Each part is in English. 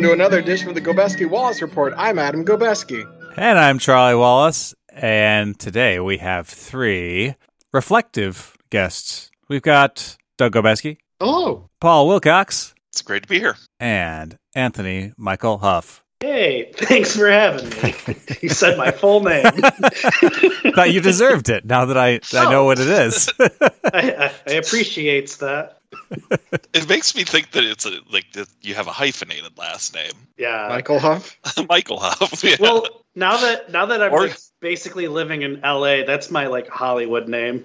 Hello and welcome to another edition of the Gobeski Wallace Report. I'm Adam Gobeski. And I'm Charlie Wallace. And today we have three reflective guests. We've got Doug Gobeski, Hello. Paul Wilcox, It's great to be here. and Anthony Michael Huff. Hey, thanks for having me. you said my full name. Thought you deserved it now that I, I know oh. what it is. I, I, I appreciates that. It makes me think that it's a, like that you have a hyphenated last name, Yeah. Michael Huff. Michael Huff. Yeah. well, now that now that I'm Or- like, basically living in LA, that's my like Hollywood name.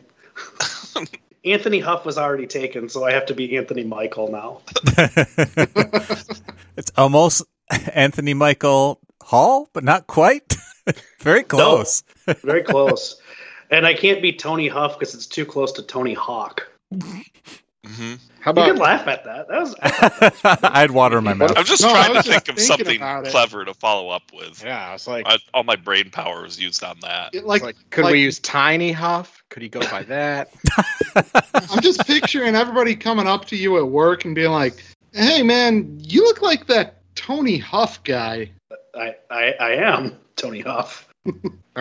Anthony Huff was already taken, so I have to be Anthony Michael now. it's almost Anthony Michael Hall, but not quite. Very close. Very close. and I can't be Tony Huff because it's too close to Tony Hawk. Mhm. How You can laugh at that. That was I had water in my mouth. I'm just No, trying to just think of something clever to follow up with. yeah? It's like, I, all my brain power was used on that. It, like, like, could like- we use Tiny Huff? Could he go by that? I'm just picturing everybody coming up to you at work and being like, "Hey, man, you look like that Tony Huff guy." I, I I am Tony Huff. All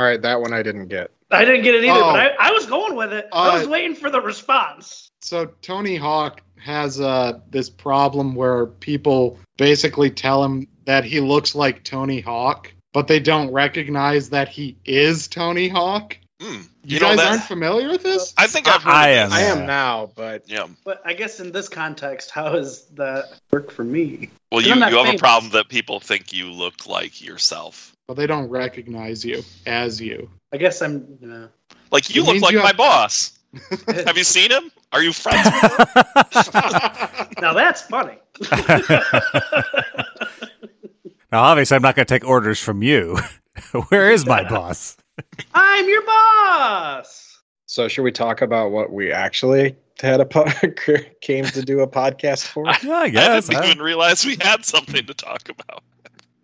right, that one I didn't get. I didn't get it either, Oh. but I, I was going with it. I was Uh, waiting for the response. So Tony Hawk has uh, this problem where people basically tell him that he looks like Tony Hawk, but they don't recognize that he is Tony Hawk. Hmm. You, You know guys that- aren't familiar with this? I think I've heard I am. I am now, but Yeah. But I guess in this context, how does that work for me? Well, you, you have a problem that people think you look like yourself. But they don't recognize you as you. I guess I'm. Uh, Like you It look like you my have- boss. have you seen him? Are you friends with him? now that's funny. now, obviously, I'm not going to take orders from you. Where is my boss? I'm your boss. so should we talk about what we actually had a po- came to do a podcast for? Yeah, I guess. I didn't huh? even realize we had something to talk about.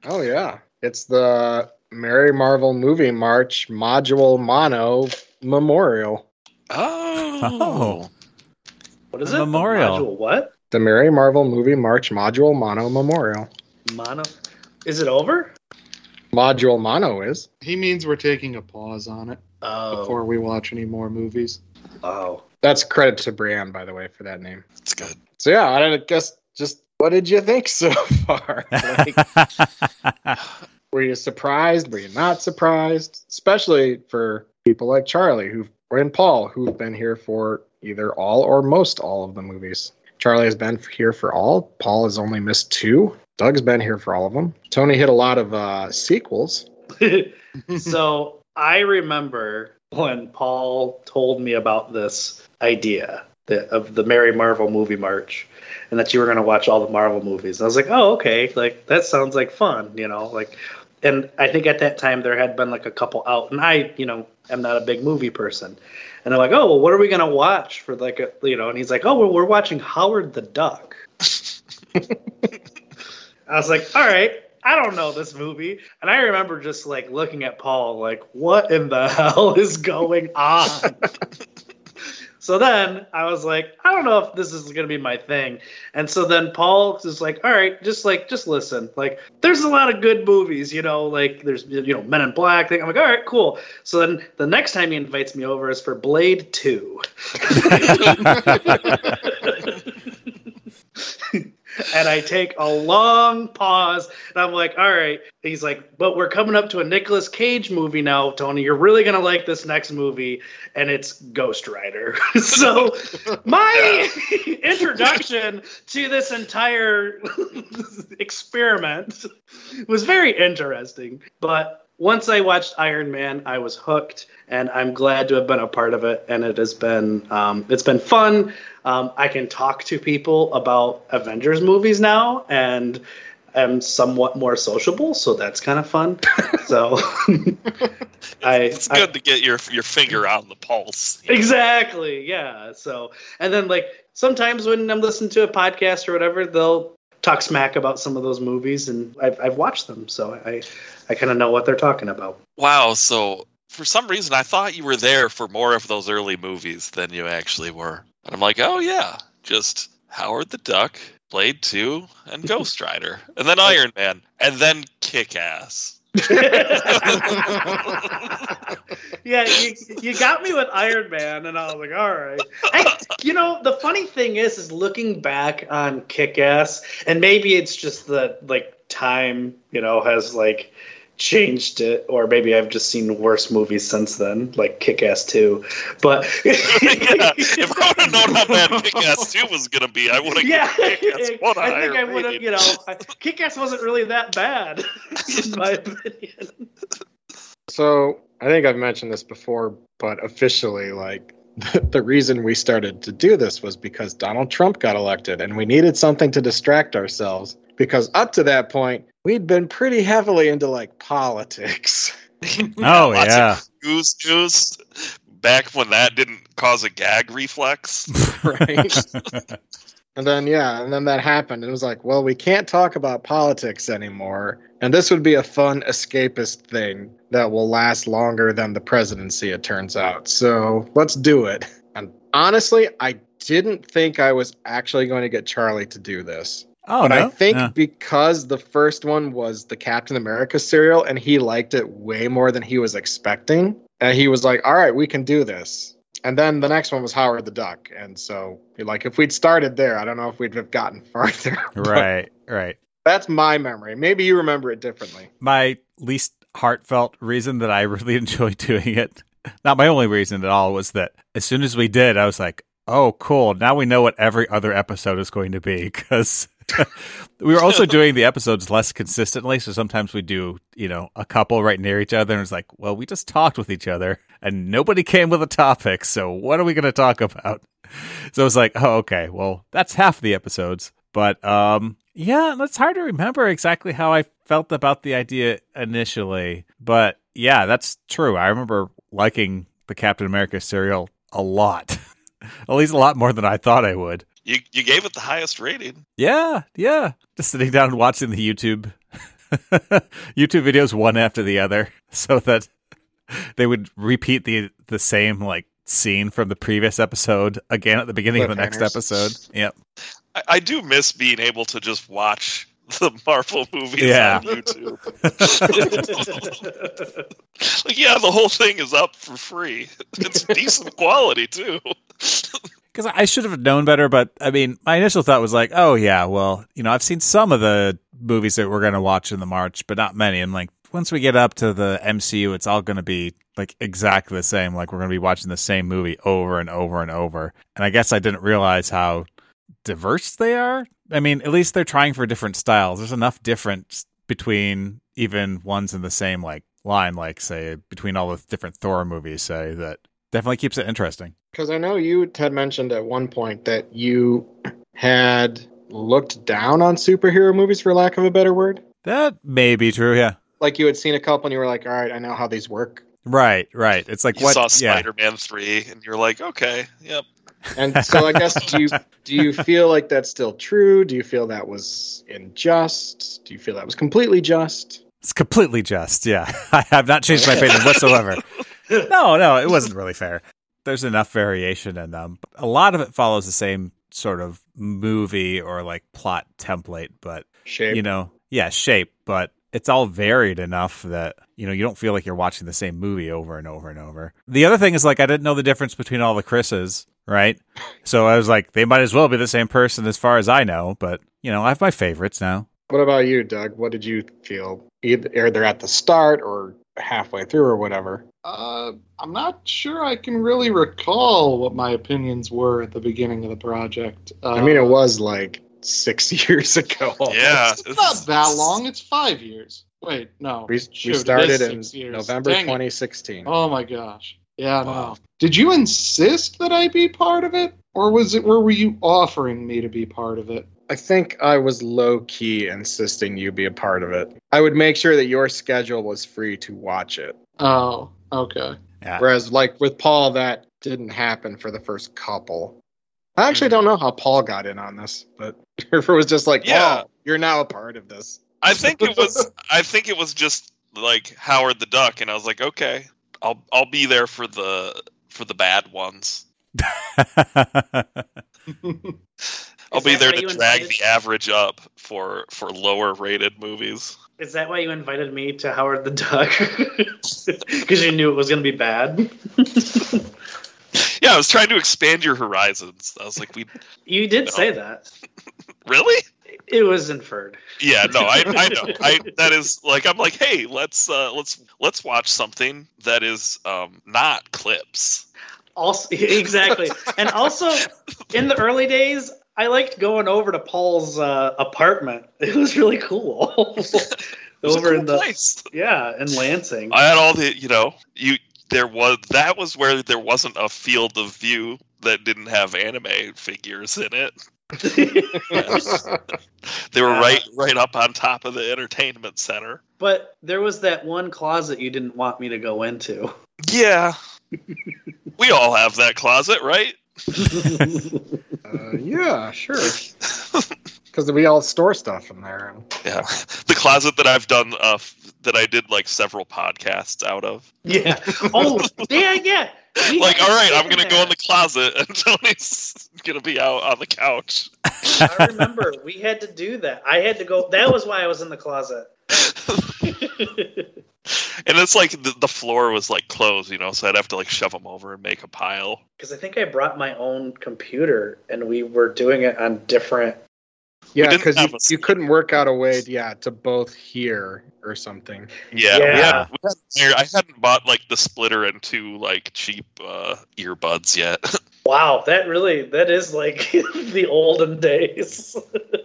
Oh yeah, it's the Merry Marvel Movie March Module Mono Memorial. Oh. What is A it? memorial. Module what? The Merry Marvel Movie March Module Mono Memorial. Mono. Is it over? Module Mono is. he means we're taking a pause on it Oh. before we watch any more movies. Oh. That's credit to Brienne, by the way, for that name. It's good. So yeah, I guess just what did you think so far? Like, were you surprised? Were you not surprised? Especially for people like Charlie who and Paul who've been here for either all or most all of the movies. Charlie has been here for all. Paul has only missed two. Doug's been here for all of them. Tony hit a lot of uh, sequels. so I remember when Paul told me about this idea the, of the Merry Marvel movie march and that you were going to watch all the Marvel movies. I was like, oh, okay. Like, that sounds like fun, you know? Like, and I think at that time there had been like a couple out, and I, you know, am not a big movie person. And I'm like, oh, well, what are we going to watch for like a, you know, and he's like, oh, well, we're watching Howard the Duck. I was like, all right, I don't know this movie. And I remember just like looking at Paul, like, what in the hell is going on? so then I was like, I don't know if this is going to be my thing. And so then Paul is like, all right, just like, just listen. Like, there's a lot of good movies, you know, like there's, you know, Men in Black. I'm like, all right, cool. So then the next time he invites me over is for Blade 2. and I take a long pause, and I'm like, "All right." He's like, "But we're coming up to a Nicolas Cage movie now, Tony. You're really gonna like this next movie, and it's Ghost Rider." so, my introduction to this entire experiment was very interesting, but. Once I watched Iron Man, I was hooked, and I'm glad to have been a part of it. And it has been um, it's been fun. Um, I can talk to people about Avengers movies now, and am somewhat more sociable, so that's kind of fun. so I, It's I good to get your your finger on the pulse. exactly yeah. So and then like sometimes when I'm listening to a podcast or whatever, they'll talk smack about some of those movies, and I've I've watched them, so I I kind of know what they're talking about. Wow. So for some reason, I thought you were there for more of those early movies than you actually were. And I'm like, oh yeah, just Howard the Duck, Blade 2 and Ghost Rider. And then Iron Man. And then Kick Ass. yeah, you, you got me with Iron Man, and I was like, all right. I, you know, the funny thing is, is looking back on Kick Ass, and maybe it's just that like time, you know, has like changed it, or maybe I've just seen worse movies since then, like Kick Ass 2. But yeah, if I would have known how bad Kick Ass 2 was going to be, I would have yeah, Kick Ass 1 a I higher think I would have, you know, Kick Ass wasn't really that bad, in my opinion. So I think I've mentioned this before, but officially, like the reason we started to do this was because Donald Trump got elected, and we needed something to distract ourselves. Because up to that point, we'd been pretty heavily into like politics. Oh Lots yeah. of Goose Goose. Back when that didn't cause a gag reflex. right? And then yeah, and then that happened. It was like, well, we can't talk about politics anymore, and this would be a fun escapist thing that will last longer than the presidency. It turns out, so let's do it. And honestly, I didn't think I was actually going to get Charlie to do this. Oh but no. I think Yeah. because the first one was the Captain America serial and he liked it way more than he was expecting, and he was like, "All right, we can do this." And then the next one was Howard the Duck, and so like if we'd started there, I don't know if we'd have gotten farther. Right. Right. That's my memory. Maybe you remember it differently. my least heartfelt reason that I really enjoyed doing it, not my only reason at all, was that as soon as we did, I was like, oh, cool. Now we know what every other episode is going to be because we were also doing the episodes less consistently. So sometimes we do, you know, a couple right near each other. And it's like, well, we just talked with each other and nobody came with a topic. So what are we going to talk about? So it's like, oh, okay. Well, that's half the episodes. But um, yeah, it's hard to remember exactly how I felt about the idea initially. But yeah, that's true. I remember liking the Captain America serial a lot. At least a lot more than I thought I would. You you gave it the highest rating. Yeah, yeah. Just sitting down and watching the YouTube YouTube videos one after the other so that they would repeat the the same like scene from the previous episode again at the beginning of the next episode. Yep. I, I do miss being able to just watch the Marvel movies Yeah. on YouTube. like, yeah, the whole thing is up for free. It's decent quality too. Because I should have known better, but I mean, my initial thought was like, oh, yeah, well, you know, I've seen some of the movies that we're going to watch in the March, but not many. And like, once we get up to the MCU, it's all going to be like exactly the same. Like, we're going to be watching the same movie over and over and over. And I guess I didn't realize how diverse they are. I mean, at least they're trying for different styles. There's enough difference between even ones in the same like line, like say between all the different Thor movies, say that definitely keeps it interesting. Because I know you had mentioned at one point that you had looked down on superhero movies, for lack of a better word. That may be true. Yeah. Like you had seen a couple and you were like, all right, I know how these work. Right, right. It's like you what? saw. Spider-Man three, and you're like, okay, yep. And so I guess do you do you feel like that's still true? Do you feel that was unjust? Do you feel that was completely just? It's completely just. Yeah, I have not changed my opinion whatsoever. No, no, it wasn't really fair. There's enough variation in them. A lot of it follows the same sort of movie or like plot template, but Shape. you know, yeah, shape, but it's all varied enough that you know you don't feel like you're watching the same movie over and over and over. The other thing is like I didn't know the difference between all the Chris's, right? So I was like, they might as well be the same person as far as I know. But you know, I have my favorites now. What about you, Doug? What did you feel either, either at the start or halfway through or whatever? Uh, I'm not sure I can really recall what my opinions were at the beginning of the project. Uh, I mean, it was like six years ago. Yeah, It's not that long. It's five years. Wait, no. We, Shoot, we started in. November Dang it. 2016. Oh my gosh. Yeah, Wow. no. Did you insist that I be part of it, or was it? Or were you offering me to be part of it? I think I was low key insisting you be a part of it. I would make sure that your schedule was free to watch it. Oh, okay. Yeah. Whereas, like with Paul, that didn't happen for the first couple. I actually don't know how Paul got in on this, but if it was just like, Yeah. Paul, you're now a part of this. I think it was. I think it was just like Howard the Duck, and I was like, okay, I'll I'll be there for the for the bad ones. I'll be there to drag invited- the average up for for lower rated movies. Is that why you invited me to Howard the Duck? Because you knew it was going to be bad. Yeah, I was trying to expand your horizons. I was like, we you did say that. really? It was inferred. Yeah, no, I I know. I that is like I'm like, hey, let's uh let's let's watch something that is um not clips. Also, exactly. and also, in the early days, I liked going over to Paul's uh, apartment. It was really cool. It was a over cool in the place. yeah in Lansing. I had all the you know, you there was that was where there wasn't a field of view that didn't have anime figures in it. They were Yeah. right right up on top of the entertainment center. but there was that one closet you didn't want me to go into. Yeah. we all have that closet, right? Uh, yeah, sure. Because we all store stuff in there. Yeah. The closet that I've done uh f- that I did like several podcasts out of. yeah. Oh, yeah, yeah. We like, all right, I'm gonna go in the closet and Tony's gonna be out on the couch. I remember we had to do that. I had to go. That was why I was in the closet. And it's like the, the floor was like closed, you know, so I'd have to like shove them over and make a pile. Because I think I brought my own computer and we were doing it on different. Yeah, because you, you couldn't work out a way, yeah, to both hear or something. Yeah, we Yeah. had, we had, I hadn't bought like the splitter and two like cheap uh, earbuds yet. Wow, that really that is like the olden days.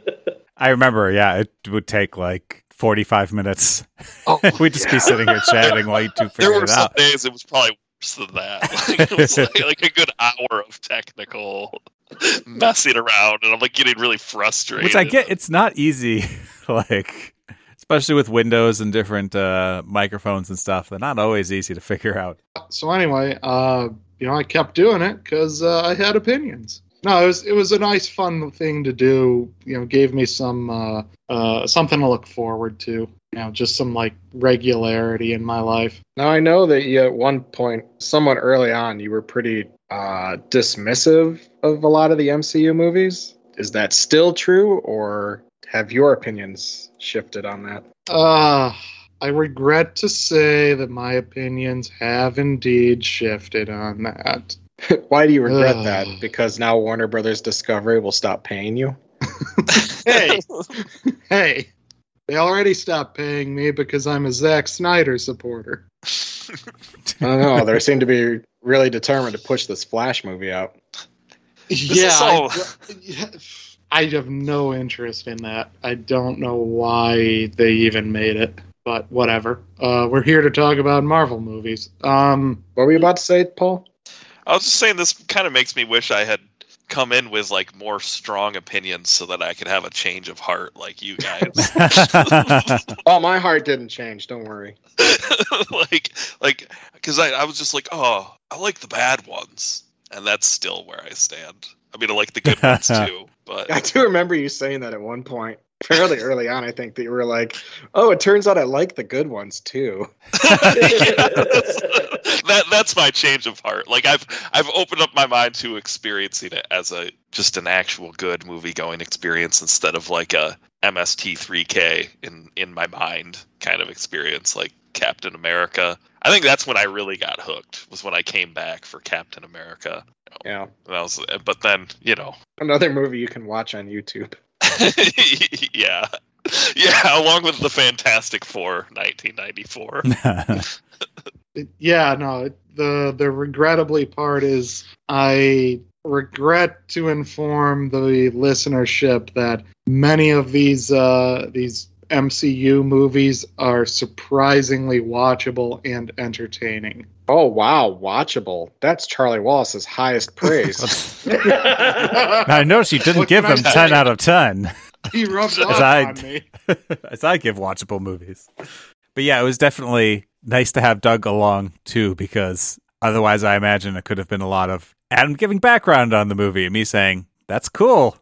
I remember, yeah, it would take like 45 minutes. Oh, We'd just be sitting here chatting while you two there were it some out. days it was probably worse than that. Like, it was like, like a good hour of technical messing around, and I'm like getting really frustrated. Which I get, it's not easy, like, especially with Windows and different uh, microphones and stuff. They're not always easy to figure out. so anyway, uh, you know, I kept doing it because uh, I had opinions. No, it was it was a nice, fun thing to do. You know, gave me some uh, uh, something to look forward to. You know, just some like regularity in my life. Now I know that you at one point, somewhat early on, you were pretty uh, dismissive of a lot of the MCU movies. Is that still true, or have your opinions shifted on that? Uh, I regret to say that my opinions have indeed shifted on that. Why do you regret Ugh. that? Because now Warner Brothers Discovery will stop paying you. Hey, hey, they already stopped paying me because I'm a Zack Snyder supporter. I don't know. They seem to be really determined to push this Flash movie out. yeah, is I, I have no interest in that. I don't know why they even made it, but whatever. Uh, we're here to talk about Marvel movies. Um, What were you about to say, Paul? I was just saying this kind of makes me wish I had come in with like more strong opinions so that I could have a change of heart like you guys. Oh, my heart didn't change. Don't worry. like like because I, I was just like, oh, I like the bad ones. And that's still where I stand. I mean I like the good ones too, but I do remember you saying that at one point, fairly early on. I think that you were like, "Oh, it turns out I like the good ones too." that that's my change of heart. Like I've I've opened up my mind to experiencing it as a just an actual good movie going experience instead of like a MST3K in in my mind kind of experience like Captain America. I think that's when I really got hooked was when I came back for Captain America. Yeah, I was, but then you know, another movie you can watch on YouTube. yeah, yeah, along with the Fantastic Four, 1994. yeah, no. the The regrettably part is I regret to inform the listenership that many of these uh, these MCU movies are surprisingly watchable and entertaining. Oh wow, watchable. That's Charlie Wallace's highest praise. now, I noticed you didn't What give can I them say? 10 out of 10. he rubbed As off I- on me. as I give watchable movies. But yeah, it was definitely nice to have Doug along too, because otherwise, I imagine it could have been a lot of Adam giving background on the movie and me saying, "That's cool."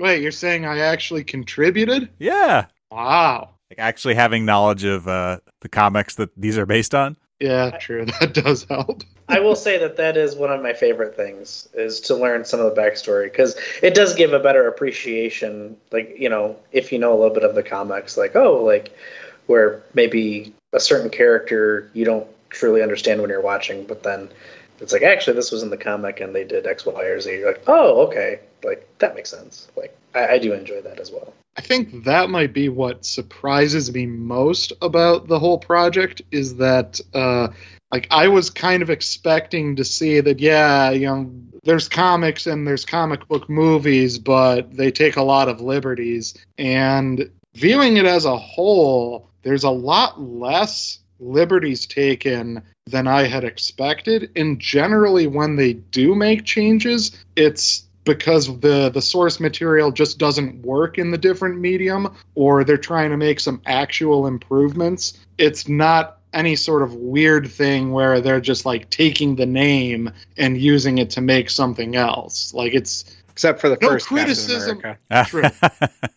Wait, you're saying I actually contributed? Yeah, Wow. like actually having knowledge of uh, the comics that these are based on. Yeah, true. That does help. I will say that that is one of my favorite things is to learn some of the backstory because it does give a better appreciation. Like you know, if you know a little bit of the comics, like oh, like where maybe a certain character you don't truly understand when you're watching, but then it's like actually this was in the comic and they did X, Y, or Z. You're like, oh, okay, like that makes sense. Like I, I do enjoy that as well. I think that might be what surprises me most about the whole project is that uh like I was kind of expecting to see that yeah, you know, there's comics and there's comic book movies, but they take a lot of liberties and viewing it as a whole, there's a lot less liberties taken than I had expected. And generally, when they do make changes, it's because the the source material just doesn't work in the different medium or they're trying to make some actual improvements it's not any sort of weird thing where they're just like taking the name and using it to make something else like it's Except for the No first Captain criticism. True.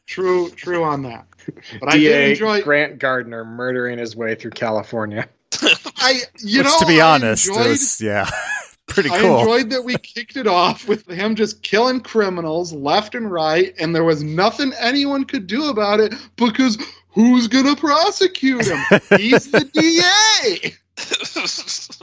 true true on that but i did enjoy Grant Gardner murdering his way through California. i you Which, know to be honest, enjoyed- was yeah, pretty cool. I enjoyed that we kicked it off with him just killing criminals left and right, and there was nothing anyone could do about it because who's gonna prosecute him? He's the DA.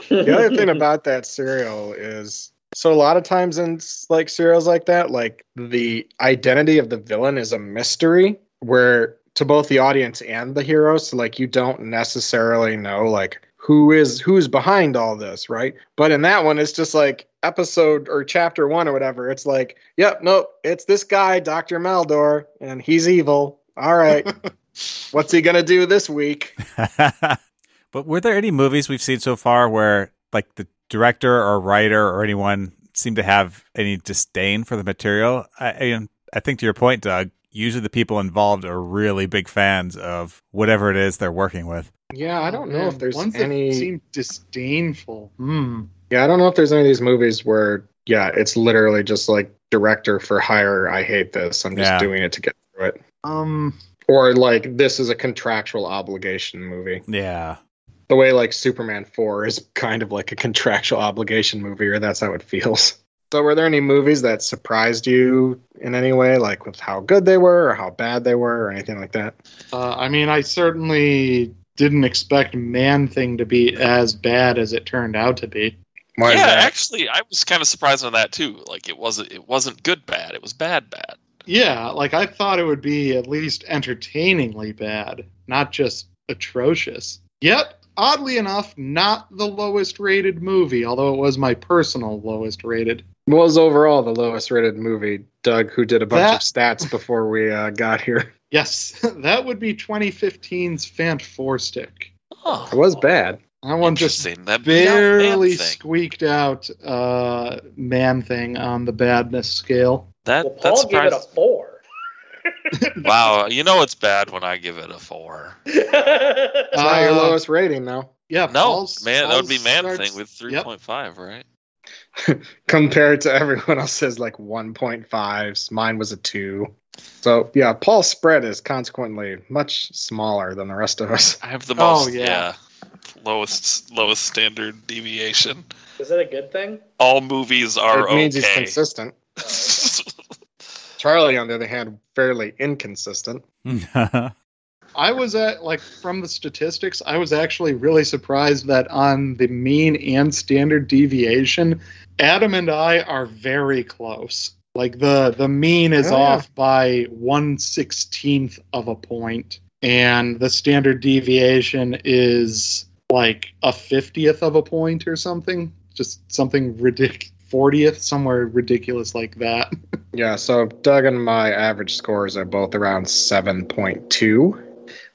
The other thing about that serial is so a lot of times in like serials like that, like the identity of the villain is a mystery where to both the audience and the hero, so like you don't necessarily know like who is who's behind all this, right? But in that one, it's just like episode or chapter one or whatever. It's like, yep, nope, it's this guy, Dr. Maldor, and he's evil. All right. What's he gonna do this week? but were there any movies we've seen so far where like the director or writer or anyone seemed to have any disdain for the material? I, I, I think to your point, Doug, usually the people involved are really big fans of whatever it is they're working with. Yeah, I don't know Man, if there's ones any. that seem disdainful. Hmm. Yeah, I don't know if there's any of these movies where, yeah, it's literally just like director for hire. I hate this. I'm just Yeah. doing it to get through it. Um. Or like this is a contractual obligation movie. Yeah. The way like Superman 4 is kind of like a contractual obligation movie, or that's how it feels. So, were there any movies that surprised you in any way, like with how good they were, or how bad they were, or anything like that? Uh, I mean, I certainly didn't expect Man Thing to be as bad as it turned out to be. Why yeah, actually, I was kind of surprised on that too. Like it wasn't it wasn't good bad. It was bad bad. Yeah, like I thought it would be at least entertainingly bad, not just atrocious. Yet, oddly enough, not the lowest rated movie, although it was my personal lowest rated. What was overall the lowest rated movie, Doug, who did a bunch That- of stats before we uh, got here? Yes, that would be 2015's Fant Four Stick. Oh, It was bad. That one just Interesting. That beat barely squeaked out uh, Man Thing on the badness scale. That Well, that's Paul gave it a four. Wow, you know it's bad when I give it a four. It's not your Uh, lowest rating, though. Yeah, No, Paul's- man, that would be man starts- thing with three Yep. point five, right? Compared to everyone else's like 1.5s, mine was a 2. So, yeah, Paul's spread is consequently much smaller than the rest of us. I have the Oh, most yeah. yeah. lowest lowest standard deviation. Is that a good thing? All movies are it means he's okay. consistent. Charlie, on the other hand, fairly inconsistent. I was at like from the statistics, I was actually really surprised that on the mean and standard deviation, Adam and I are very close. Like the the mean is Oh, yeah. off by one sixteenth of a point, and the standard deviation is like a fiftieth of a point or something. Just something ridiculous. 40th, somewhere ridiculous like that. Yeah, so Doug and my average scores are both around 7.2.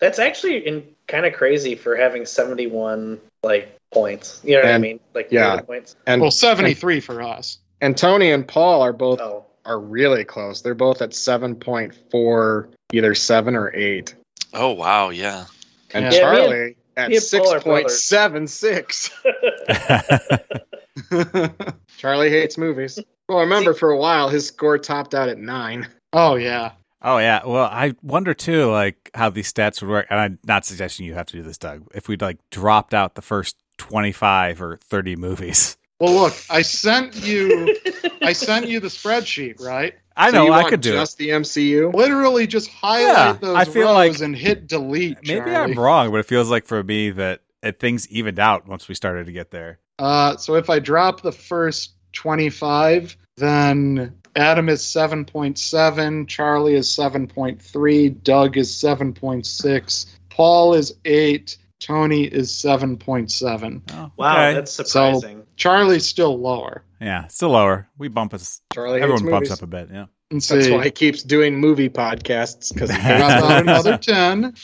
That's actually in kind of crazy for having 71 like points. You know what I mean? Like yeah. points. And, well, 73 for us. and Tony and Paul are both Oh, are really close. They're both at 7.4, either 7 or 8. oh wow, yeah. And Yeah. Yeah, me Charlie at me and Paul are 6.76. Charlie hates movies. Well, I remember for a while his score topped out at 9. oh, yeah. Oh yeah. Well, I wonder too, like how these stats would work. And I'm not suggesting you have to do this, Doug. If we'd like dropped out the first 25 or 30 movies. Well, look, I sent you, I sent you the spreadsheet, right? I So know you I could do just the MCU. Literally, just highlight Yeah, those I feel rows like- and hit delete. Maybe Charlie. I'm wrong, but it feels like for me that it, things evened out once we started to get there. Uh, so if I drop the first 25, then Adam is 7.7, Charlie is 7.3, Doug is 7.6, Paul is 8, Tony is 7.7. Oh, Wow, okay. that's surprising. So Charlie's still lower. yeah, still lower. We bump us. Charlie Everyone bumps movies. up a bit. Yeah. Let's That's why he keeps doing movie podcasts because he hates Drop another 10.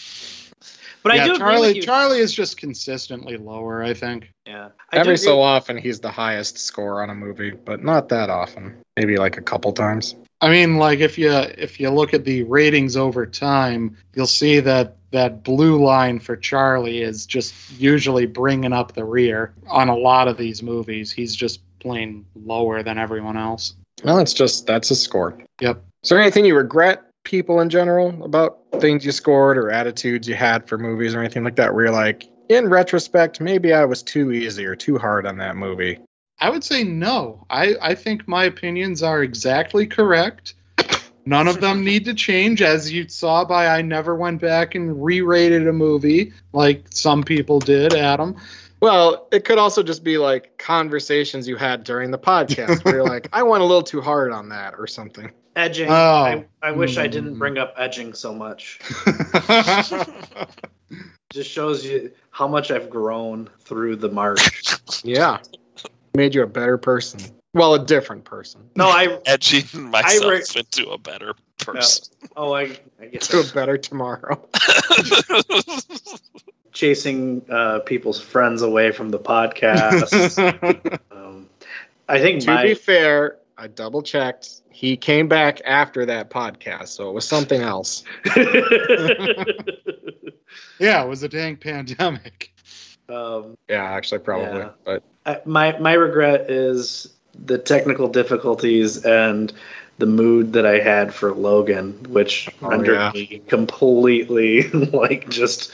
But I yeah, do agree Charlie, with you. Charlie is just consistently lower, I think. yeah, I Every so often, he's the highest score on a movie, but not that often. Maybe like a couple times. I mean, like if you if you look at the ratings over time, you'll see that that blue line for Charlie is just usually bringing up the rear on a lot of these movies. He's just plain lower than everyone else. Well, it's just that's a score. Yep. Is there anything you regret, people in general, about things you scored or attitudes you had for movies or anything like that, where you're like, in retrospect, maybe I was too easy or too hard on that movie? I would say no. I I think my opinions are exactly correct. None of them need to change, as you saw by I never went back and re-rated a movie like some people did, Adam. Well, it could also just be like conversations you had during the podcast where you're like, I went a little too hard on that or something. Edging. Oh. I, I wish I Mm. didn't bring up edging so much. Just shows you how much I've grown through the march. Yeah. Made you a better person. Well, a different person. No, I Edging myself re- into a better person. oh I I guess To a better tomorrow. chasing uh, people's friends away from the podcast. um, I think to my be fair, I double checked. He came back after that podcast, so it was something else. yeah, it was a dang pandemic. um, Yeah, actually, probably. Yeah. But I, my my regret is the technical difficulties and the mood that I had for Logan, which Oh, rendered yeah. me completely like just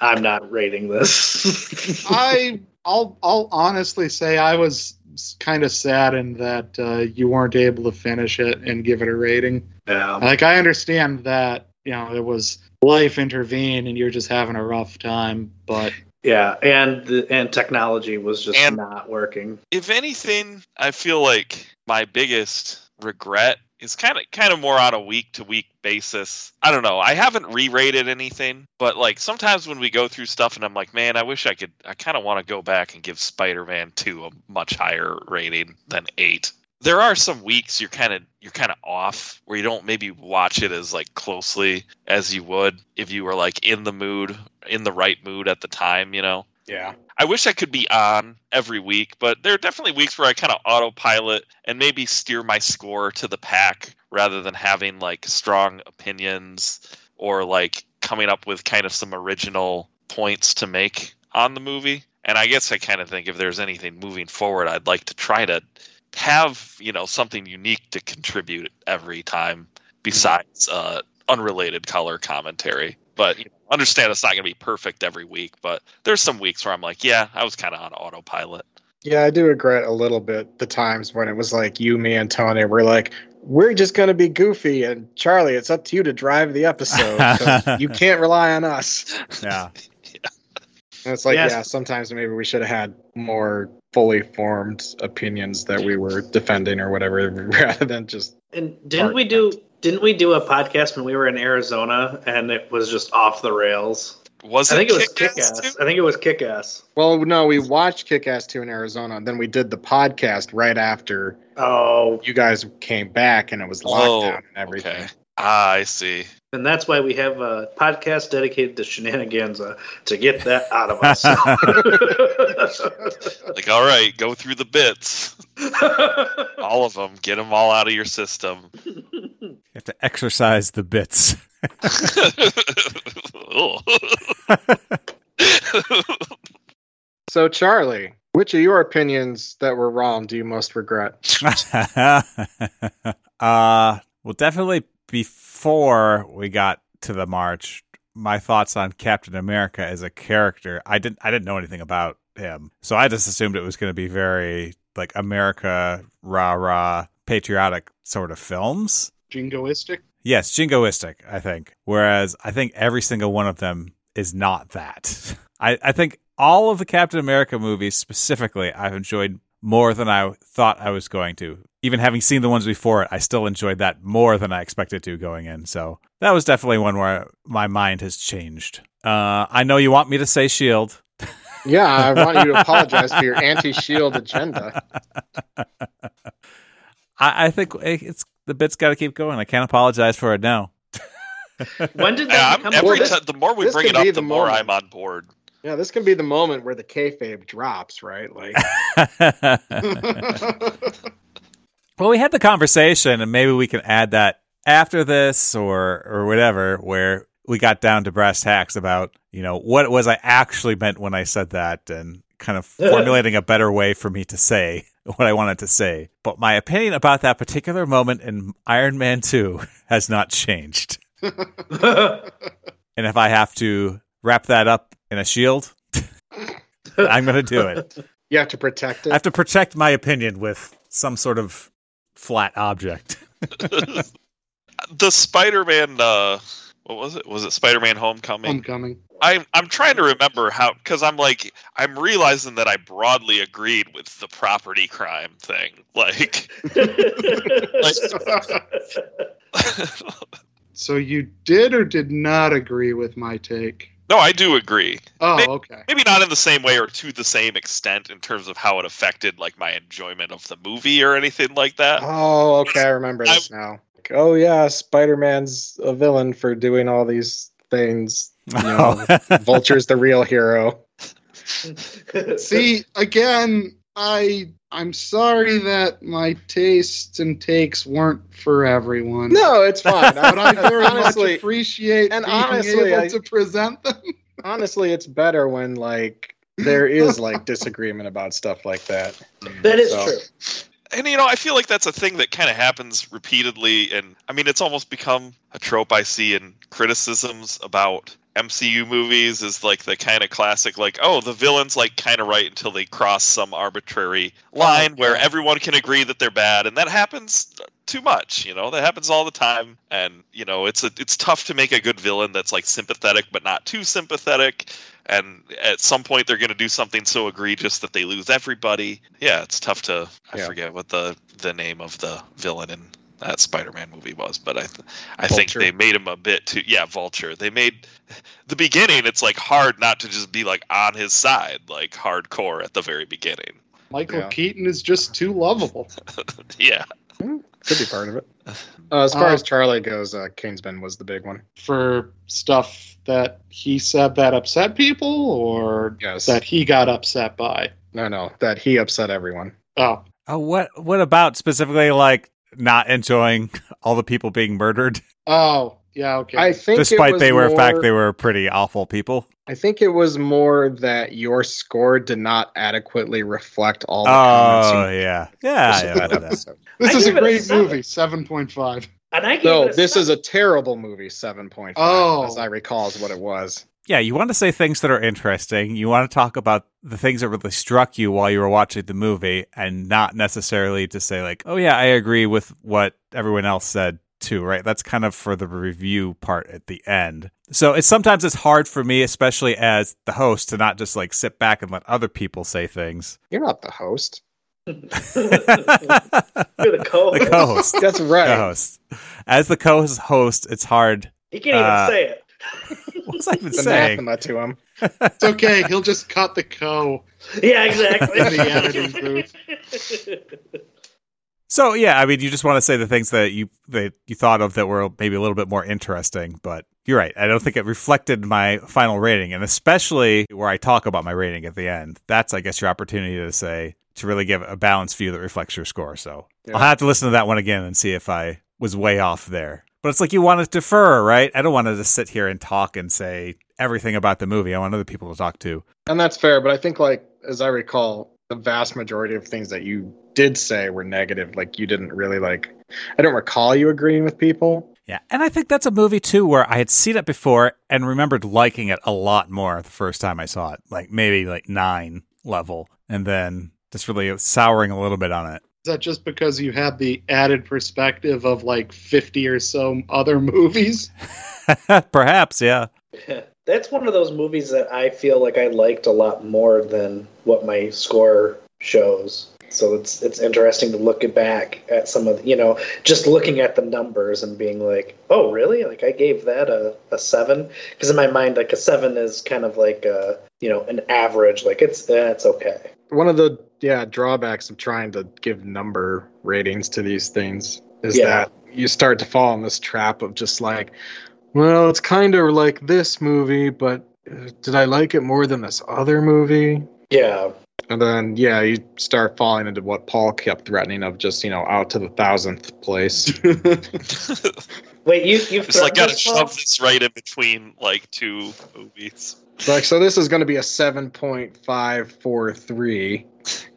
I'm not rating this. I I'll I'll honestly say I was kind of saddened that uh, you weren't able to finish it and give it a rating. yeah. Like I understand that you know it was life intervened and you're just having a rough time, but Yeah, and the, and technology was just And- not working. if anything, I feel like my biggest regret is kind of kind of more on a week to week basis. I don't know. I haven't re-rated anything, but like sometimes when we go through stuff and I'm like, man, I wish I could. I kind of want to go back and give Spider-Man 2 a much higher rating than 8. There are some weeks you're kind of you're kind of off where you don't maybe watch it as like closely as you would if you were like in the mood, in the right mood at the time, you know. Yeah. I wish I could be on every week, but there are definitely weeks where I kind of autopilot and maybe steer my score to the pack rather than having like strong opinions or like coming up with kind of some original points to make on the movie. And I guess I kind of think if there's anything moving forward, I'd like to try to have, you know, something unique to contribute every time besides uh, unrelated color commentary. But you know, understand it's not going to be perfect every week, but there's some weeks where I'm like, yeah, I was kind of on autopilot. Yeah, I do regret a little bit the times when it was like you, me, and Tony were like, we're just going to be goofy. And Charlie, it's up to you to drive the episode. 'cause you can't rely on us. Yeah. And it's like, Yes. yeah, sometimes maybe we should have had more fully formed opinions that we were defending or whatever, rather than just. And didn't we do didn't we do a podcast when we were in Arizona and it was just off the rails? Was it? I think it was Kick-Ass Kick Ass. too? I think it was Kick Ass. Well, no, we watched Kick Ass 2 in Arizona, and then we did the podcast right after Oh, you guys came back, and it was Oh, lockdown and everything. Okay. Ah, I see. and that's why we have a podcast dedicated to shenanigans uh, to get that out of us. Like, all right, go through the bits, all of them, get them all out of your system. You have to exercise the bits. So, Charlie, which of your opinions that were wrong do you most regret? uh well definitely before we got to the march my thoughts on captain america as a character i didn't i didn't know anything about him. So I just assumed it was going to be very like America rah rah patriotic sort of films. Jingoistic. Yes, jingoistic, I think. Whereas I think every single one of them is not that. I, I think all of the Captain America movies specifically I've enjoyed more than I thought I was going to. Even having seen the ones before it, I still enjoyed that more than I expected to going in. So that was definitely one where my mind has changed. Uh, I know you want me to say Shield. Yeah, I want you to apologize for your anti-shield agenda. I, I think it's the bit's got to keep going. I can't apologize for it now. when did that I'm, become every Well, this- time, the more we bring it up, the, the more. I'm on board. Yeah, this can be the moment where the kayfabe drops, right? Like, well, we had the conversation, and maybe we can add that after this or or whatever, where we got down to brass tacks about you know what was I actually meant when I said that, and kind of formulating a better way for me to say what I wanted to say. But my opinion about that particular moment in Iron Man Two has not changed. And if I have to wrap that up in a shield, I'm going to do it. you have to protect it. I have to protect my opinion with some sort of flat object. the Spider-Man, uh, what was it? Was it Spider-Man: Homecoming? Homecoming. I'm I'm trying to remember how because I'm like I'm realizing that I broadly agreed with the property crime thing. Like, So you did or did not agree with my take? No, I do agree. Oh, May- okay. Maybe not in the same way or to the same extent in terms of how it affected like my enjoyment of the movie or anything like that. Oh, okay, I remember this now. Like, oh yeah, Spider-Man's a villain for doing all these things. You know, Vulture's the real hero. See, again, I I'm sorry that my tastes and takes weren't for everyone. No, it's fine. but I very much appreciate and being honestly, able I- to present them. honestly, it's better when like there is like disagreement about stuff like that. that is So- true. and you know i feel like that's a thing that kind of happens repeatedly and i mean it's almost become a trope i see in criticisms about mcu movies is like the kind of classic like oh the villain's like kind of right until they cross some arbitrary uh-huh. line where everyone can agree that they're bad and that happens too much you know that happens all the time and you know it's a, it's tough to make a good villain that's like sympathetic but not too sympathetic and at some point they're going to do something so egregious that they lose everybody. Yeah, it's tough to. I Yeah. forget what the the name of the villain in that Spider-Man movie was, but I th- I think they made him a bit too. Yeah, Vulture. They made the beginning. It's like hard not to just be like on his side, like hardcore at the very beginning. Michael Yeah. Keaton is just too lovable. Yeah, Could be part of it. Uh, as far Uh, as Charlie goes, uh, Kingsman was the big one. For stuff that he said that upset people or Yes. that he got upset by. no, no, that he upset everyone. Oh, oh, what what about specifically like not enjoying all the people being murdered, oh, yeah, okay. I think, it despite was they were in fact they were pretty awful people? I think it was more that your score did not adequately reflect all the. Oh you yeah, yeah, yeah. for that that- this I is a gave it a great movie. Seven point five. And I gave No, it a this seven. is a terrible movie. Seven point five, Oh. as I recall, is what it was. Yeah, you want to say things that are interesting. You want to talk about the things that really struck you while you were watching the movie, and not necessarily to say like, "Oh yeah, I agree with what everyone else said too." Right? That's kind of for the review part at the end. So it's sometimes it's hard for me, especially as the host, to not just like sit back and let other people say things. You're not the host. You're the co-host. the co-host. That's right. co-host. As the co-host, it's hard. He can't even Uh, say it. What was I even It's saying? anathema to him. It's okay. He'll just cut the co. Yeah, exactly. In the editing booth. So yeah, I mean, you just want to say the things that you that you thought of that were maybe a little bit more interesting. But you're right. I don't think it reflected my final rating, and especially where I talk about my rating at the end. That's, I guess, your opportunity to say to really give a balanced view that reflects your score. So Yeah. I'll have to listen to that one again and see if I was way off there. But it's like you want to defer, right? I don't want to just sit here and talk and say everything about the movie. I want other people to talk to. And that's fair, but I think like as I recall, the vast majority of things that you did say were negative. Like you didn't really like I don't recall you agreeing with people. Yeah, and I think that's a movie too where I had seen it before and remembered liking it a lot more the first time I saw it, like maybe like nine level, and then just really souring a little bit on it. Is that just because you have the added perspective of like 50 or so other movies? Perhaps, yeah. That's one of those movies that I feel like I liked a lot more than what my score shows. So it's it's interesting to look back at some of the, you know just looking at the numbers and being like, oh really? Like I gave that a, a seven because in my mind like a seven is kind of like a, you know an average. Like it's eh, it's okay. One of the yeah drawbacks of trying to give number ratings to these things is yeah. that you start to fall in this trap of just like well it's kind of like this movie but uh, did i like it more than this other movie? Yeah. And then yeah you start falling into what paul kept threatening of just you know out to the thousandth place. Wait you you've just like gotta shove this right in between like two movies. Like so this is going to be a 7.543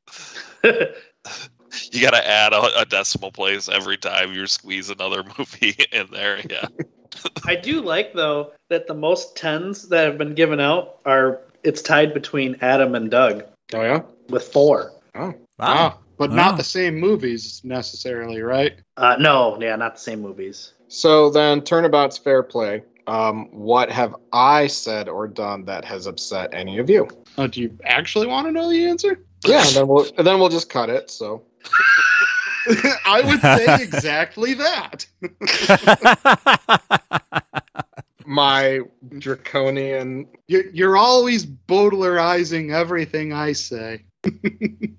you got to add a, a, decimal place every time you squeeze another movie in there. Yeah. I do like though that the most tens that have been given out are it's tied between Adam and Doug. Oh yeah, with four. Oh wow, but not the same movies necessarily, right? Uh, no, yeah, not the same movies. So then, turnabout's fair play. Um, what have I said or done that has upset any of you? Uh, do you actually want to know the answer? Yeah, and then we'll and then we'll just cut it. So I would say exactly that. my draconian. You're, you're always Bowdlerizing everything I say.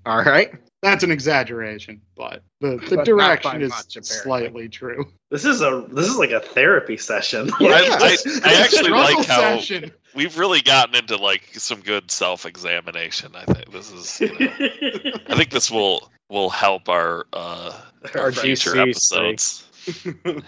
All right. That's an exaggeration, but the, the But direction is much, slightly true. This is a this is like a therapy session. I- I- I actually like how- session. We've really gotten into like some good self-examination. I think this is. I think this will will help our uh, Our future GC episodes.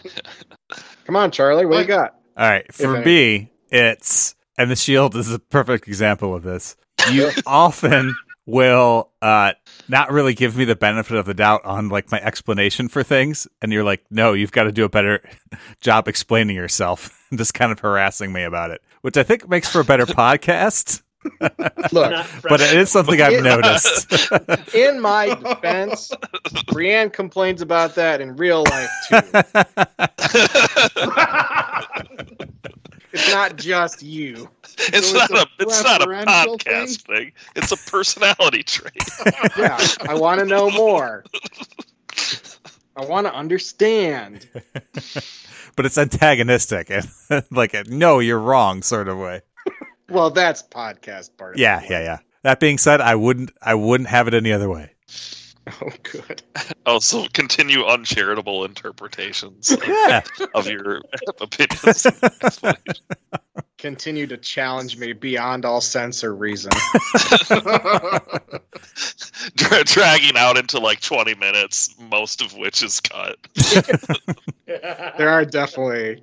Come on, Charlie. What do you got? All right, for any. me, it's and the shield is a perfect example of this. You often will uh not really give me the benefit of the doubt on like my explanation for things. And you're like no you've got to do a better job explaining yourself just kind of harassing me about it which i think makes for a better podcast. Look, but it is something i've noticed. in my defense, Brienne complains about that in real life too. It's not just you. it's So not it's a a it's not a podcast thing. It's a personality trait. Yeah, I want to know more. I want to understand. but it's antagonistic and like a, no you're wrong sort of way Well, that's podcast part. Of yeah yeah yeah that being said i wouldn't i wouldn't have it any other way Oh, good. Also, continue uncharitable interpretations of, yeah of your opinions. Continue to challenge me beyond all sense or reason. Dra- dragging out into like 20 minutes, most of which is cut. There are definitely,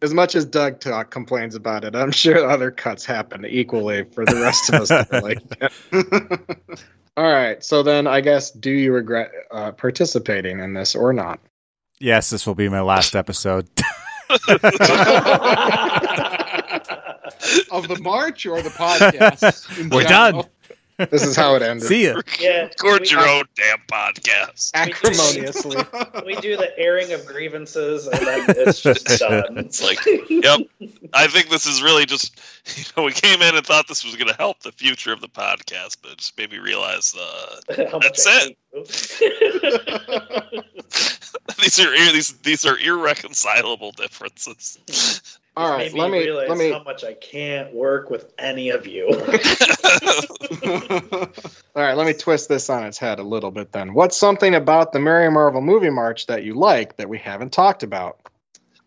as much as Doug talk complains about it, I'm sure other cuts happen equally for the rest of us that are like that. All right, so then I guess, do you regret uh, participating in this or not? yes this will be my last episode of the march or the podcast? We're general? done. This is how it ended. see ya yeah, Record we, your own damn podcast. Acrimoniously. we do the airing of grievances and then it's just done. It's like, yep. I think this is really just, you know, we came in and thought this was going to help the future of the podcast, but just made me realize uh, That's it. these are these these are irreconcilable differences. All Made right, let me realize let me how much I can't work with any of you. All right, let me twist this on its head a little bit then. What's something about the Merry Marvel movie march that you like that we haven't talked about?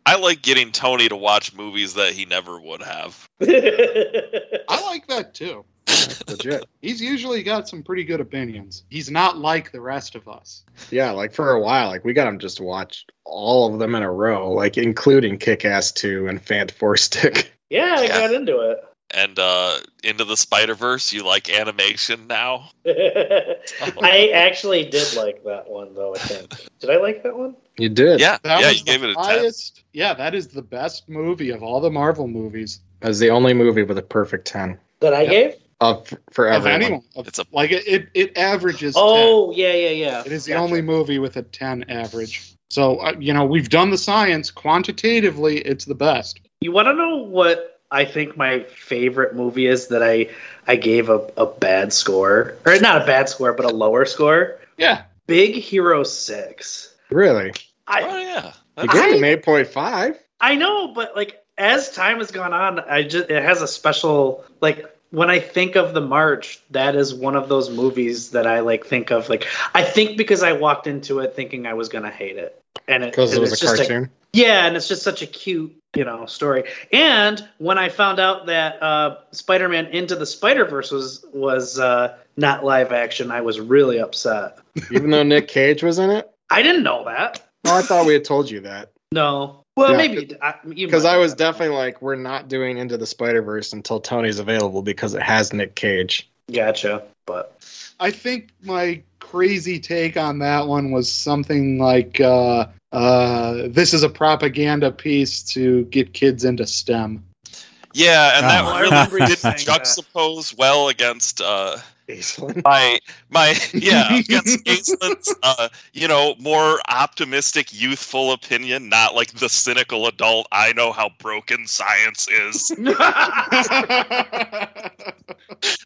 I like getting Tony to watch movies that he never would have. I like that too. That's legit. He's usually got some pretty good opinions. He's not like the rest of us. Yeah, like for a while, like we got him just to watch all of them in a row, like including Kick Ass 2 and Fant Four Stick. yeah, I Yeah. got into it. And uh, into the Spider Verse, you like animation now? I actually did like that one though. I think. Did I like that one? You did. Yeah, That yeah, was you gave it a ten. Yeah, that is the best movie of all the Marvel movies. As the only movie with a perfect 10. That I Yeah. gave. of for of anyone. Of- It's a- like it, it, it averages. 10. oh yeah, yeah, yeah. It is the only movie with a 10 average. So, uh, you know, we've done the science. Quantitatively, it's the best. You want to know what I think my favorite movie is that I I gave a, a bad score or not a bad score but a lower score. Yeah. Big Hero Six. Really? I oh yeah. You That's- gave him eight point five. I know, but like as time has gone on, I just it has a special like when I think of the March, that is one of those movies that I like think of like I think because I walked into it thinking I was gonna hate it. And it, Because it was it's a just cartoon. yeah, and it's just such a cute, you know, story. And when I found out that uh, Spider-Man Into the Spider-Verse was was uh, not live action, I was really upset. Even though Nick Cage was in it. I didn't know that. Oh, I thought we had told you that. No. Well, Yeah, maybe Because might I was definitely like, we're not doing Into the Spider Verse until Tony's available because it has Nick Cage. gotcha, but I think my crazy take on that one was something like uh, uh, this is a propaganda piece to get kids into STEM. Yeah, and Oh. that I really remember did juxtapose well against uh, Aislinn. my my yeah against Aislin's uh, you know more optimistic youthful opinion, not like the cynical adult. I know how broken science is.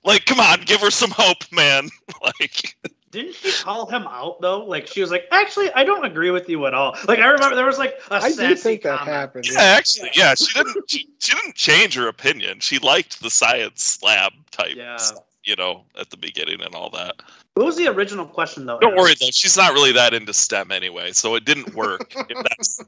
like, come on, give her some hope, man. like, Didn't she call him out though? Like she was like, actually, I don't agree with you at all. Like I remember there was like a I sassy do think that comment. happened. yeah, actually, yeah, she didn't she, she didn't change her opinion. She liked the science lab type, Yeah. You know, at the beginning and all that. What was the original question though? Don't worry though, she's not really that into STEM anyway, so it didn't work. if that's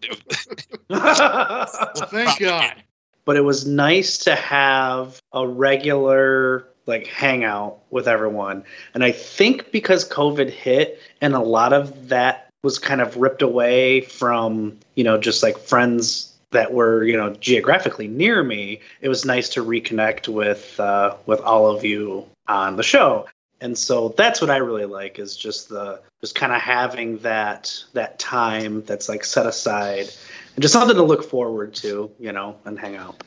well, thank God. but it was nice to have a regular like hangout with everyone. And I think because COVID hit and a lot of that was kind of ripped away from, you know, just like friends that were, you know, geographically near me, it was nice to reconnect with uh with all of you on the show. And so that's what I really like is just the just kind of having that that time that's like set aside and just something to look forward to, you know, and hang out.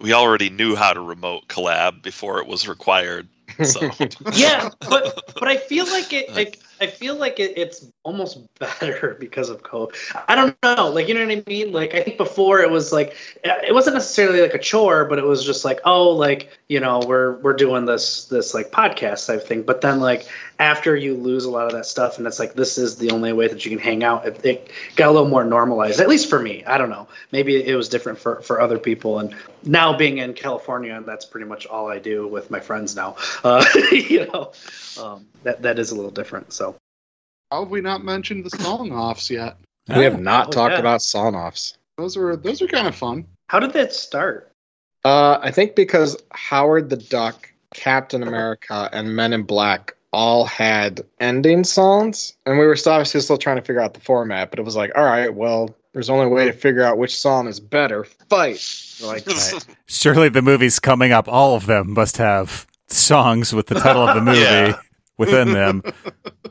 we already knew how to remote collab before it was required. So yeah, but but I feel like it. I, I feel like it, it's almost better because of COVID. I don't know, like you know what I mean. Like I think before it was like it wasn't necessarily like a chore, but it was just like oh, like you know we're we're doing this this like podcast type thing. But then like after you lose a lot of that stuff, and it's like this is the only way that you can hang out. It, it got a little more normalized, at least for me. I don't know. Maybe it was different for for other people. And now being in California, that's pretty much all I do with my friends now. Uh, you know, um, that that is a little different. So How have we not mentioned the song offs yet? we have not Oh, talked yeah. about song offs. Those are those are kind of fun. how did that start? Uh, I think because Howard the Duck, Captain America, and Men in Black all had ending songs, and we were still obviously still trying to figure out the format. But it was like, all right, well, there's only a way to figure out which song is better. Fight. Like, Surely the movies coming up, all of them must have songs with the title of the movie Yeah. within them.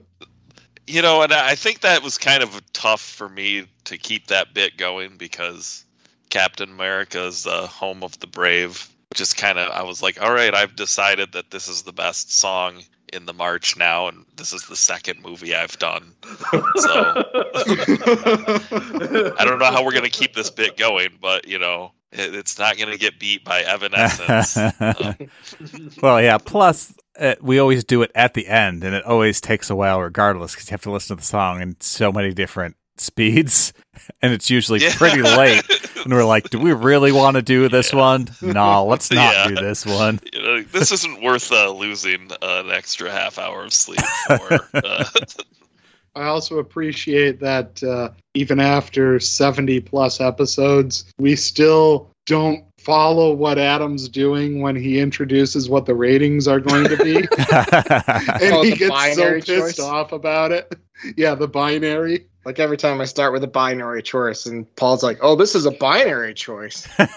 you know, and I think that was kind of tough for me to keep that bit going because Captain America is the uh, home of the brave. Just kind of, I was like, all right, I've decided that this is the best song in the March now, and this is the second movie I've done. So I don't know how we're gonna keep this bit going, but you know, it, it's not gonna get beat by Evanescence. Uh, well, yeah. Plus, uh, we always do it at the end, and it always takes a while, regardless, because you have to listen to the song in so many different speeds, and it's usually Yeah. pretty late. And we're like, do we really want to do this one? No, let's not Yeah. do this one. you know, this isn't worth uh, losing uh, an extra half hour of sleep for. Uh, I also appreciate that uh, even after 70 plus episodes, we still don't follow what Adam's doing when he introduces what the ratings are going to be. and Oh, he gets so pissed choice? off about it. Yeah, the binary. Like every time I start with a binary choice, and Paul's like, "Oh, this is a binary choice." I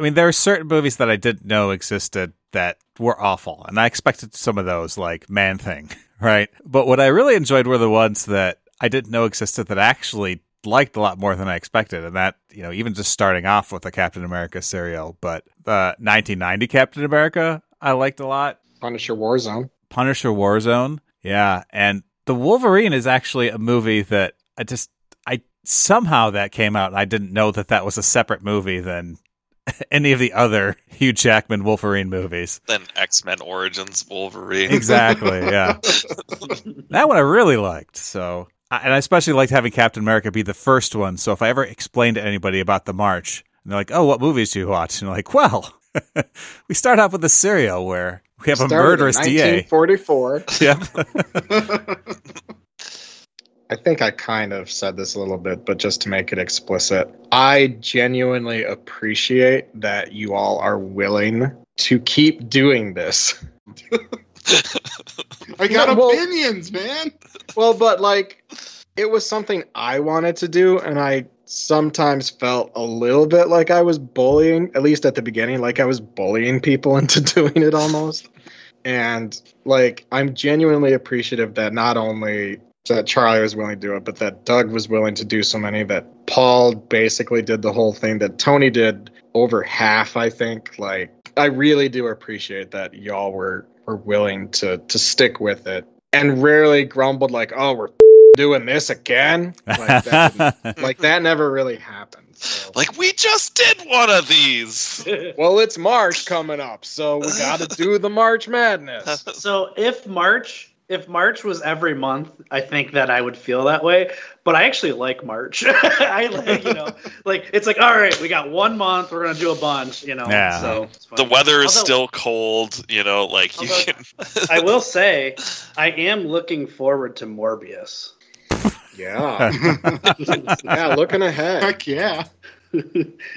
mean, there are certain movies that I didn't know existed that were awful, and I expected some of those, like Man Thing, right? But what I really enjoyed were the ones that I didn't know existed that I actually liked a lot more than I expected, and that you know even just starting off with the Captain America serial, but the 1990 Captain America I liked a lot. Punisher Warzone. Punisher Warzone, yeah, and the Wolverine is actually a movie that I just I somehow that came out and I didn't know that that was a separate movie than any of the other Hugh Jackman Wolverine movies. Than X Men Origins Wolverine. Exactly, yeah. that one I really liked. So, and I especially liked having Captain America be the first one. So if I ever explain to anybody about the March, and they're like, "Oh, what movies do you watch?" and I'm like, "Well, we start off with a serial where we have a murderous DA." 1944. Yep. I think I kind of said this a little bit, but just to make it explicit, I genuinely appreciate that you all are willing to keep doing this. I got No, well- opinions, man. Well, but like, it was something I wanted to do, and I sometimes felt a little bit like I was bullying, at least at the beginning, like I was bullying people into doing it almost. And like, I'm genuinely appreciative that not only that Charlie was willing to do it, but that Doug was willing to do so many, that Paul basically did the whole thing, that Tony did over half, I think. Like, I really do appreciate that y'all were, were willing to, to stick with it and rarely grumbled like, "Oh, we're doing this again." Like that, like that never really happened. So. like we just did one of these. well, it's March coming up, so we got to do the March Madness. so if March if March was every month, I think that I would feel that way. But I actually like March. I like, you know, like it's like, all right, we got one month, we're gonna do a bunch, you know. Yeah. So The weather is Although- still cold, you know, like you can I will say, I am looking forward to Morbius. Yeah, yeah. Looking ahead. Heck yeah.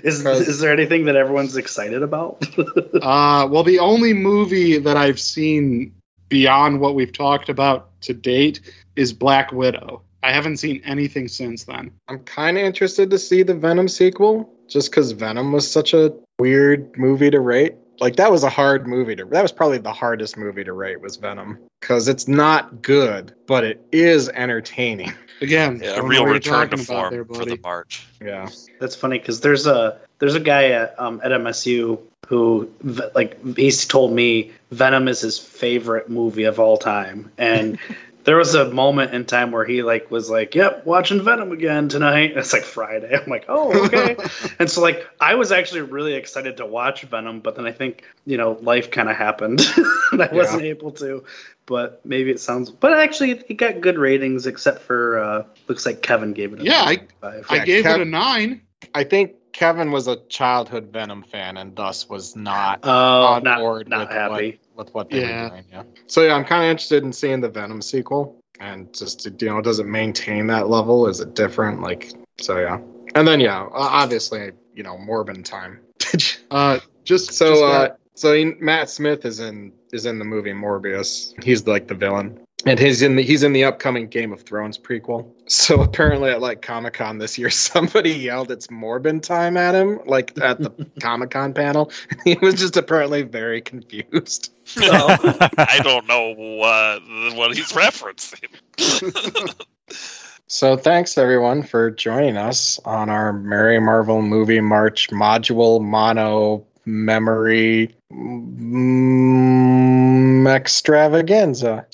is is there anything that everyone's excited about? Uh, well, the only movie that I've seen beyond what we've talked about to date is Black Widow. I haven't seen anything since then. I'm kind of interested to see the Venom sequel, just because Venom was such a weird movie to rate. Like that was a hard movie to. That was probably the hardest movie to rate was Venom, because it's not good, but it is entertaining. Again, yeah, a real return to form there, for the March. Yeah. That's funny because there's a there's a guy at um, at MSU who like he's told me Venom is his favorite movie of all time, and there was a moment in time where he like was like, "Yep, watching Venom again tonight." It's like Friday. I'm like, "Oh, okay." and so like I was actually really excited to watch Venom, but then I think you know life kind of happened, and I wasn't able to. But maybe it sounds. But actually, it got good ratings, except for uh, looks like Kevin gave it. A Yeah, I- five. I gave Kev- it a nine. I think Kevin was a childhood Venom fan and thus was not Oh, on not, board not with happy. What with what they Yeah. were doing. Yeah. So yeah, I'm kind of interested in seeing the Venom sequel and just you know, does it maintain that level? Is it different? Like so, yeah. And then yeah, obviously you know Morbin time. Uh, just so just uh, so he, Matt Smith is in is in the movie Morbius. He's like the villain. And he's in the he's in the upcoming Game of Thrones prequel. So apparently at like Comic Con this year, somebody yelled it's Morbin time at him, like at the Comic Con panel. He was just apparently very confused. I don't know what what he's referencing. So thanks everyone for joining us on our Merry Marvel Movie March module mono memory mm, extravaganza.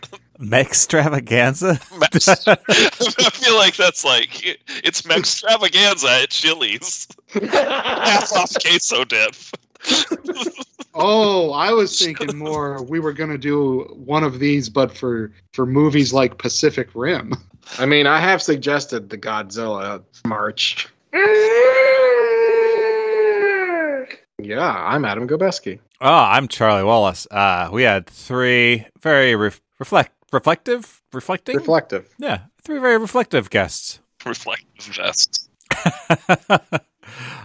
Extravaganza? Mex- I feel like that's like it's Mextravaganza at Chili's. Half off queso dip. oh, I was thinking more. We were gonna do one of these, but for for movies like Pacific Rim. I mean, I have suggested the Godzilla March. Yeah, I'm Adam Gobeski. Oh, I'm Charlie Wallace. Uh, we had three very ref- reflect reflective reflecting. Reflective. yeah, three very reflective guests. Reflective vest.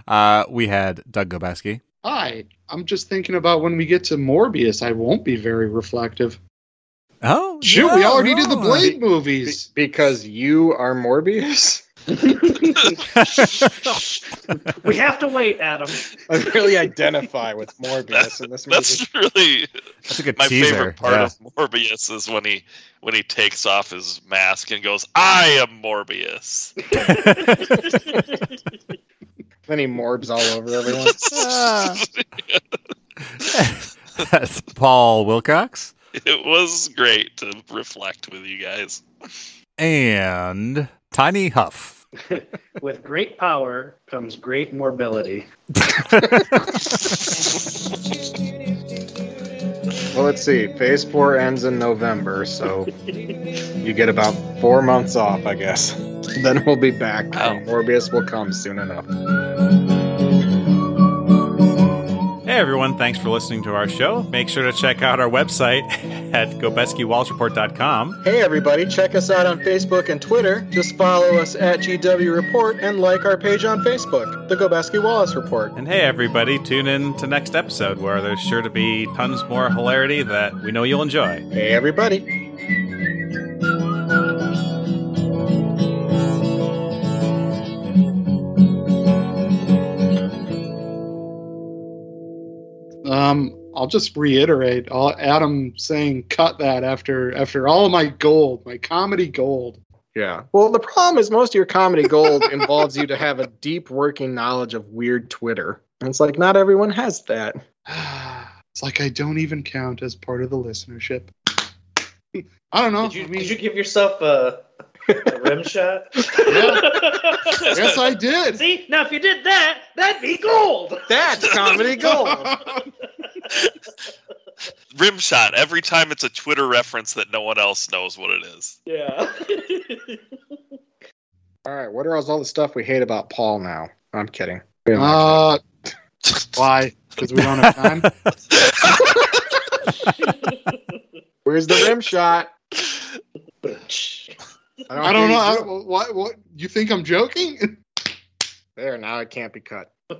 uh, we had Doug Gobeski. Hi, I'm just thinking about when we get to Morbius. I won't be very reflective. Oh, Shoot, we yeah, already did the no. Blade Be- movies. because you are Morbius. we have to wait, Adam. I really identify with Morbius in this movie. That's really That's a good my teaser. favorite part yeah. of Morbius is when he when he takes off his mask and goes, "I am Morbius." Then he morbs all over everyone. That's Paul Wilcox It was great to reflect with you guys. and Tiny Huff. With great power comes great morbidity. Well, let's see. Phase four ends in November, so you get about four months off, I guess. Then we'll be back. Wow. Morbius will come soon enough. Hey everyone, thanks for listening to our show. Make sure to check out our website at gobeskiwallsreport.com. Hey, everybody, check us out on Facebook and Twitter. Just follow us at GW Report and like our page on Facebook, The Gobeski Wallace Report. And hey everybody, tune in to next episode where there's sure to be tons more hilarity that we know you'll enjoy. Hey, everybody. Um, I'll just reiterate all Adam saying cut that after after all of my gold, my comedy gold. Yeah. Well, the problem is most of your comedy gold involves you to have a deep working knowledge of weird Twitter. And it's like not everyone has that. It's like I don't even count as part of the listenership. I don't know. Did you, I mean, did you give yourself a, a rim shot? yes, I did. See, now if you did that, that'd be gold. That's comedy gold. Rim shot every time it's a Twitter reference that no one else knows what it is. Yeah. All right. What are all the stuff we hate about Paul now? I'm kidding. We uh, why? Because we don't have time. Where's the rim shot? I don't hear know. I, do it. what? What? You think I'm joking? There, now it can't be cut.